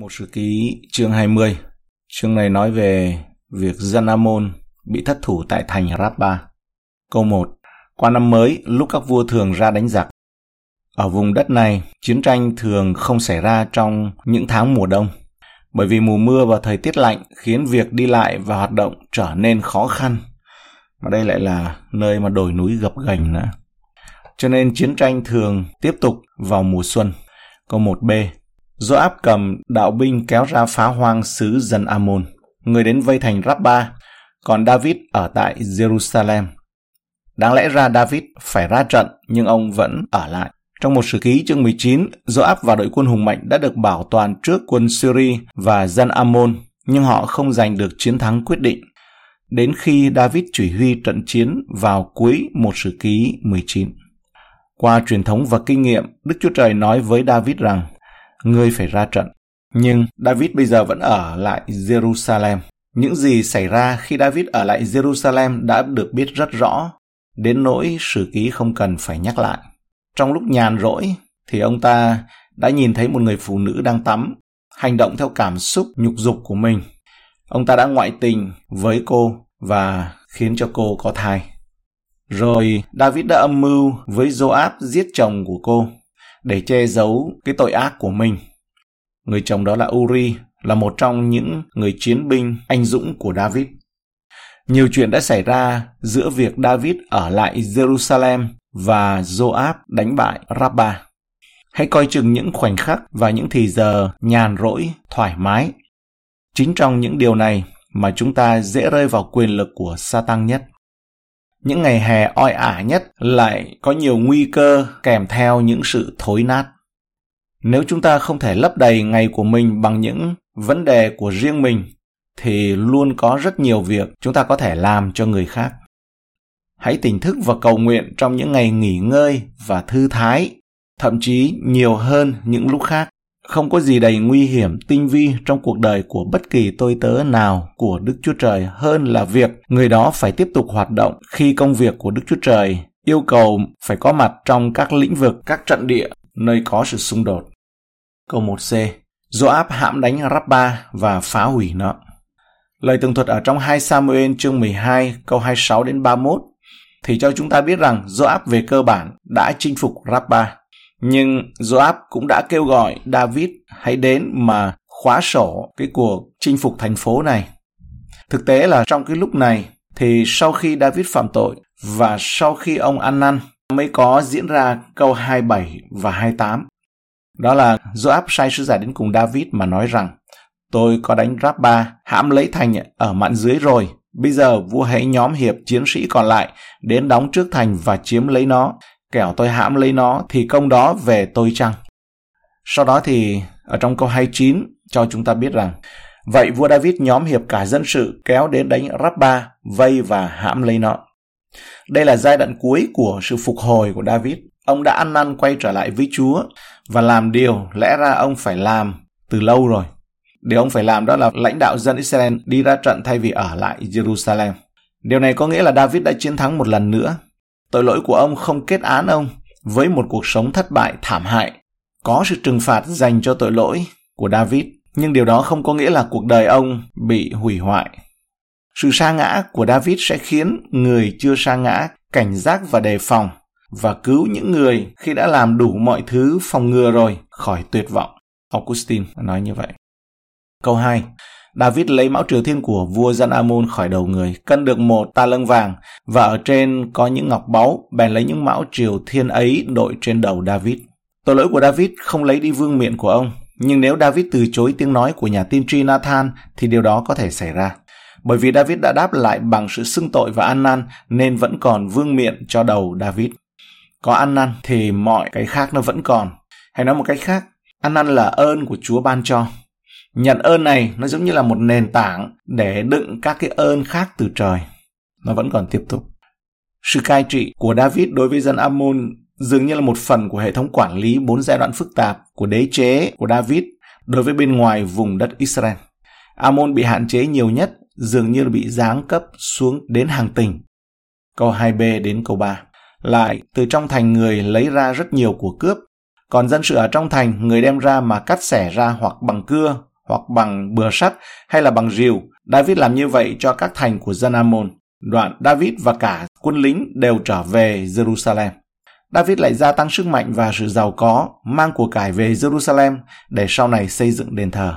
Một sử ký chương 20. Chương này nói về việc dân Amon bị thất thủ tại thành Rabba. Câu 1. Qua năm mới, lúc các vua thường ra đánh giặc. Ở vùng đất này, chiến tranh thường không xảy ra trong những tháng mùa đông, bởi vì mùa mưa và thời tiết lạnh khiến việc đi lại và hoạt động trở nên khó khăn. Và đây lại là nơi mà đồi núi gập ghềnh nữa. Cho nên chiến tranh thường tiếp tục vào mùa xuân. Câu 1b. Joab cầm đạo binh kéo ra phá hoang xứ dân Amon. Người đến vây thành Rabba, còn David ở tại Jerusalem. Đáng lẽ ra David phải ra trận, nhưng ông vẫn ở lại. Trong một sử ký chương 19, Joab và đội quân hùng mạnh đã được bảo toàn trước quân Syria và dân Amon, nhưng họ không giành được chiến thắng quyết định. Đến khi David chỉ huy trận chiến vào cuối một sử ký 19. Qua truyền thống và kinh nghiệm, Đức Chúa Trời nói với David rằng ngươi phải ra trận. Nhưng David bây giờ vẫn ở lại Jerusalem. Những gì xảy ra khi David ở lại Jerusalem đã được biết rất rõ, đến nỗi sử ký không cần phải nhắc lại. Trong lúc nhàn rỗi thì ông ta đã nhìn thấy một người phụ nữ đang tắm, hành động theo cảm xúc nhục dục của mình. Ông ta đã ngoại tình với cô và khiến cho cô có thai. Rồi David đã âm mưu với Joab giết chồng của cô để che giấu cái tội ác của mình. Người chồng đó là Uri, là một trong những người chiến binh anh dũng của David. Nhiều chuyện đã xảy ra giữa việc David ở lại Jerusalem và Joab đánh bại Rabba. Hãy coi chừng những khoảnh khắc và những thì giờ nhàn rỗi, thoải mái. Chính trong những điều này mà chúng ta dễ rơi vào quyền lực của Satan nhất. Những ngày hè oi ả nhất lại có nhiều nguy cơ kèm theo những sự thối nát. Nếu chúng ta không thể lấp đầy ngày của mình bằng những vấn đề của riêng mình thì luôn có rất nhiều việc chúng ta có thể làm cho người khác. Hãy tỉnh thức và cầu nguyện trong những ngày nghỉ ngơi và thư thái, thậm chí nhiều hơn những lúc khác. Không có gì đầy nguy hiểm tinh vi trong cuộc đời của bất kỳ tôi tớ nào của Đức Chúa Trời hơn là việc người đó phải tiếp tục hoạt động khi công việc của Đức Chúa Trời yêu cầu phải có mặt trong các lĩnh vực, các trận địa nơi có sự xung đột. Câu 1c Joab hãm đánh Rabba và phá hủy nó. Lời tường thuật ở trong 2 Samuel chương 12 câu 26 đến 31 thì cho chúng ta biết rằng Joab về cơ bản đã chinh phục Rabba nhưng Joab cũng đã kêu gọi David hãy đến mà khóa sổ cái cuộc chinh phục thành phố này. Thực tế là trong cái lúc này thì sau khi David phạm tội và sau khi ông ăn năn mới có diễn ra câu 27 và 28. Đó là Joab sai sứ giả đến cùng David mà nói rằng, tôi có đánh Rabba, hãm lấy thành ở mạn dưới rồi. Bây giờ vua hãy nhóm hiệp chiến sĩ còn lại đến đóng trước thành và chiếm lấy nó kẻo tôi hãm lấy nó thì công đó về tôi chăng? Sau đó thì ở trong câu 29 cho chúng ta biết rằng Vậy vua David nhóm hiệp cả dân sự kéo đến đánh Rabba, vây và hãm lấy nó. Đây là giai đoạn cuối của sự phục hồi của David. Ông đã ăn năn quay trở lại với Chúa và làm điều lẽ ra ông phải làm từ lâu rồi. Điều ông phải làm đó là lãnh đạo dân Israel đi ra trận thay vì ở lại Jerusalem. Điều này có nghĩa là David đã chiến thắng một lần nữa Tội lỗi của ông không kết án ông với một cuộc sống thất bại thảm hại. Có sự trừng phạt dành cho tội lỗi của David, nhưng điều đó không có nghĩa là cuộc đời ông bị hủy hoại. Sự sa ngã của David sẽ khiến người chưa sa ngã cảnh giác và đề phòng và cứu những người khi đã làm đủ mọi thứ phòng ngừa rồi khỏi tuyệt vọng. Augustine nói như vậy. Câu 2. David lấy mão triều thiên của vua dân Amun khỏi đầu người, cân được một ta lân vàng, và ở trên có những ngọc báu, bèn lấy những mão triều thiên ấy đội trên đầu David. Tội lỗi của David không lấy đi vương miện của ông, nhưng nếu David từ chối tiếng nói của nhà tiên tri Nathan thì điều đó có thể xảy ra. Bởi vì David đã đáp lại bằng sự xưng tội và ăn năn nên vẫn còn vương miện cho đầu David. Có ăn năn thì mọi cái khác nó vẫn còn. Hay nói một cách khác, ăn năn là ơn của Chúa ban cho. Nhận ơn này nó giống như là một nền tảng để đựng các cái ơn khác từ trời. Nó vẫn còn tiếp tục. Sự cai trị của David đối với dân Ammon dường như là một phần của hệ thống quản lý bốn giai đoạn phức tạp của đế chế của David đối với bên ngoài vùng đất Israel. Ammon bị hạn chế nhiều nhất, dường như là bị giáng cấp xuống đến hàng tỉnh. Câu 2b đến câu 3. Lại, từ trong thành người lấy ra rất nhiều của cướp, còn dân sự ở trong thành người đem ra mà cắt xẻ ra hoặc bằng cưa hoặc bằng bừa sắt hay là bằng rìu. David làm như vậy cho các thành của dân Ammon. Đoạn David và cả quân lính đều trở về Jerusalem. David lại gia tăng sức mạnh và sự giàu có, mang của cải về Jerusalem để sau này xây dựng đền thờ.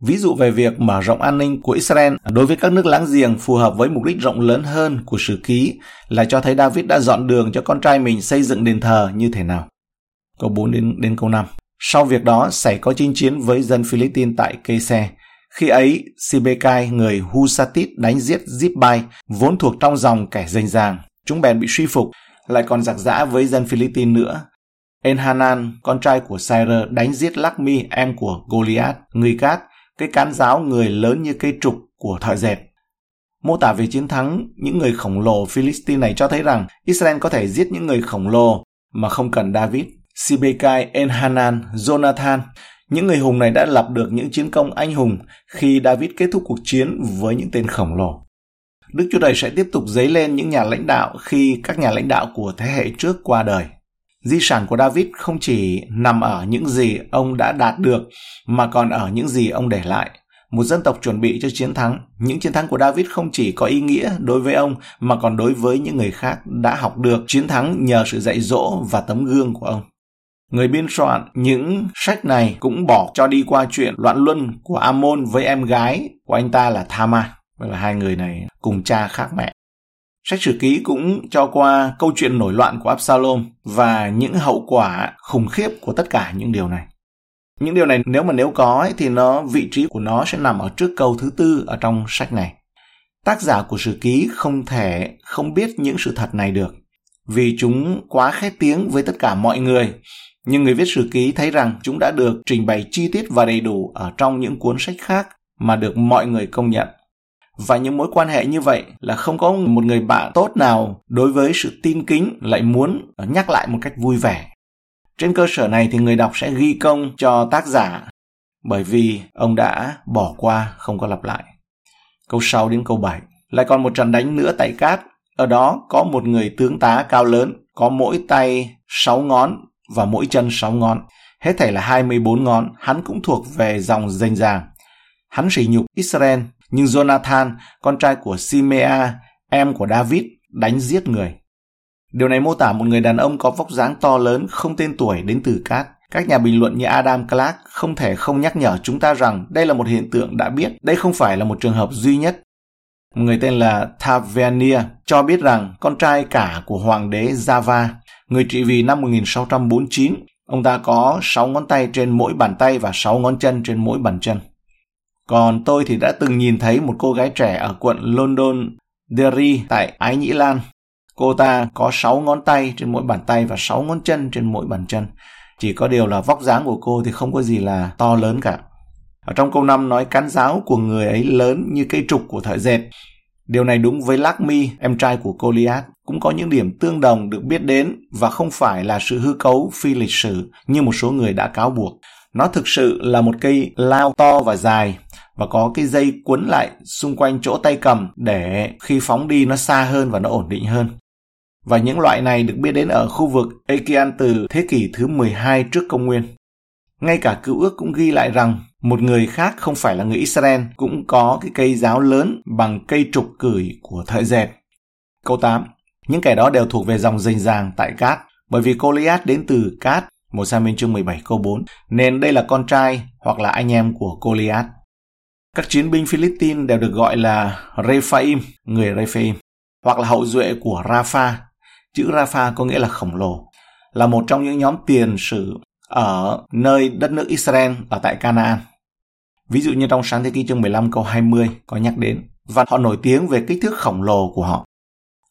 Ví dụ về việc mở rộng an ninh của Israel đối với các nước láng giềng phù hợp với mục đích rộng lớn hơn của sử ký là cho thấy David đã dọn đường cho con trai mình xây dựng đền thờ như thế nào. Câu 4 đến, đến câu 5. Sau việc đó, xảy có chinh chiến với dân Philippines tại cây xe. Khi ấy, Sibekai, người Husatit đánh giết Zipbai, vốn thuộc trong dòng kẻ danh giang, Chúng bèn bị suy phục, lại còn giặc giã với dân Philippines nữa. Enhanan, con trai của Sire, đánh giết Lakmi, em của Goliath, người Cát, cái cán giáo người lớn như cây trục của thợ dệt. Mô tả về chiến thắng những người khổng lồ Philistine này cho thấy rằng Israel có thể giết những người khổng lồ mà không cần David. Sibekai, Enhanan, Jonathan, những người hùng này đã lập được những chiến công anh hùng khi David kết thúc cuộc chiến với những tên khổng lồ. Đức Chúa Trời sẽ tiếp tục dấy lên những nhà lãnh đạo khi các nhà lãnh đạo của thế hệ trước qua đời. Di sản của David không chỉ nằm ở những gì ông đã đạt được mà còn ở những gì ông để lại. Một dân tộc chuẩn bị cho chiến thắng, những chiến thắng của David không chỉ có ý nghĩa đối với ông mà còn đối với những người khác đã học được chiến thắng nhờ sự dạy dỗ và tấm gương của ông. Người biên soạn những sách này cũng bỏ cho đi qua chuyện loạn luân của Amon với em gái của anh ta là Thama. Vậy là hai người này cùng cha khác mẹ. Sách sử ký cũng cho qua câu chuyện nổi loạn của Absalom và những hậu quả khủng khiếp của tất cả những điều này. Những điều này nếu mà nếu có ấy, thì nó vị trí của nó sẽ nằm ở trước câu thứ tư ở trong sách này. Tác giả của sử ký không thể không biết những sự thật này được vì chúng quá khét tiếng với tất cả mọi người. Nhưng người viết sử ký thấy rằng chúng đã được trình bày chi tiết và đầy đủ ở trong những cuốn sách khác mà được mọi người công nhận. Và những mối quan hệ như vậy là không có một người bạn tốt nào đối với sự tin kính lại muốn nhắc lại một cách vui vẻ. Trên cơ sở này thì người đọc sẽ ghi công cho tác giả, bởi vì ông đã bỏ qua không có lặp lại. Câu 6 đến câu 7 lại còn một trận đánh nữa tại cát ở đó có một người tướng tá cao lớn có mỗi tay 6 ngón và mỗi chân 6 ngón hết thảy là 24 ngón hắn cũng thuộc về dòng danh giàng hắn sỉ nhục Israel nhưng Jonathan, con trai của Simea, em của David, đánh giết người. Điều này mô tả một người đàn ông có vóc dáng to lớn, không tên tuổi đến từ cát. Các nhà bình luận như Adam Clark không thể không nhắc nhở chúng ta rằng đây là một hiện tượng đã biết, đây không phải là một trường hợp duy nhất. Người tên là Tavernier cho biết rằng con trai cả của hoàng đế Java, người trị vì năm 1649, ông ta có 6 ngón tay trên mỗi bàn tay và 6 ngón chân trên mỗi bàn chân. Còn tôi thì đã từng nhìn thấy một cô gái trẻ ở quận London, Derry tại Ái Nhĩ Lan. Cô ta có 6 ngón tay trên mỗi bàn tay và 6 ngón chân trên mỗi bàn chân. Chỉ có điều là vóc dáng của cô thì không có gì là to lớn cả. Ở trong câu 5 nói cán giáo của người ấy lớn như cây trục của thợ dệt. Điều này đúng với Lakmi, em trai của Goliath, cũng có những điểm tương đồng được biết đến và không phải là sự hư cấu phi lịch sử như một số người đã cáo buộc. Nó thực sự là một cây lao to và dài và có cái dây cuốn lại xung quanh chỗ tay cầm để khi phóng đi nó xa hơn và nó ổn định hơn. Và những loại này được biết đến ở khu vực Aegean từ thế kỷ thứ 12 trước công nguyên. Ngay cả cựu ước cũng ghi lại rằng một người khác không phải là người Israel cũng có cái cây giáo lớn bằng cây trục cửi của thợ dệt. Câu 8. Những kẻ đó đều thuộc về dòng rình ràng tại Cát, bởi vì Goliath đến từ Cát, một sang minh chương 17 câu 4, nên đây là con trai hoặc là anh em của Goliath. Các chiến binh Philippines đều được gọi là Rephaim, người Rephaim, hoặc là hậu duệ của Rafa. Chữ Rafa có nghĩa là khổng lồ, là một trong những nhóm tiền sử ở nơi đất nước Israel ở tại Canaan. Ví dụ như trong sáng thế ký chương 15 câu 20 có nhắc đến, và họ nổi tiếng về kích thước khổng lồ của họ.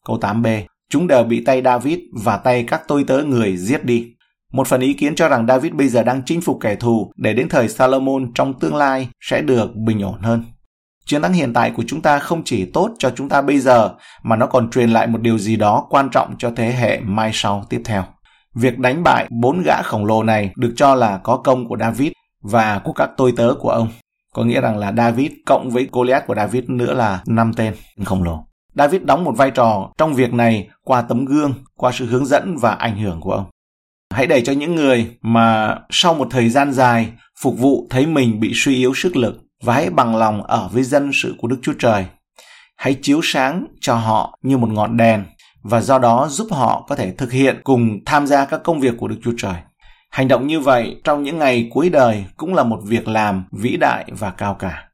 Câu 8b, chúng đều bị tay David và tay các tôi tớ người giết đi. Một phần ý kiến cho rằng David bây giờ đang chinh phục kẻ thù để đến thời Salomon trong tương lai sẽ được bình ổn hơn. Chiến thắng hiện tại của chúng ta không chỉ tốt cho chúng ta bây giờ mà nó còn truyền lại một điều gì đó quan trọng cho thế hệ mai sau tiếp theo. Việc đánh bại bốn gã khổng lồ này được cho là có công của David và của các tôi tớ của ông. Có nghĩa rằng là David cộng với Goliath của David nữa là năm tên khổng lồ. David đóng một vai trò trong việc này qua tấm gương, qua sự hướng dẫn và ảnh hưởng của ông. hãy để cho những người mà sau một thời gian dài phục vụ thấy mình bị suy yếu sức lực và hãy bằng lòng ở với dân sự của Đức Chúa Trời. Hãy chiếu sáng cho họ như một ngọn đèn và do đó giúp họ có thể thực hiện cùng tham gia các công việc của Đức Chúa Trời. Hành động như vậy trong những ngày cuối đời cũng là một việc làm vĩ đại và cao cả.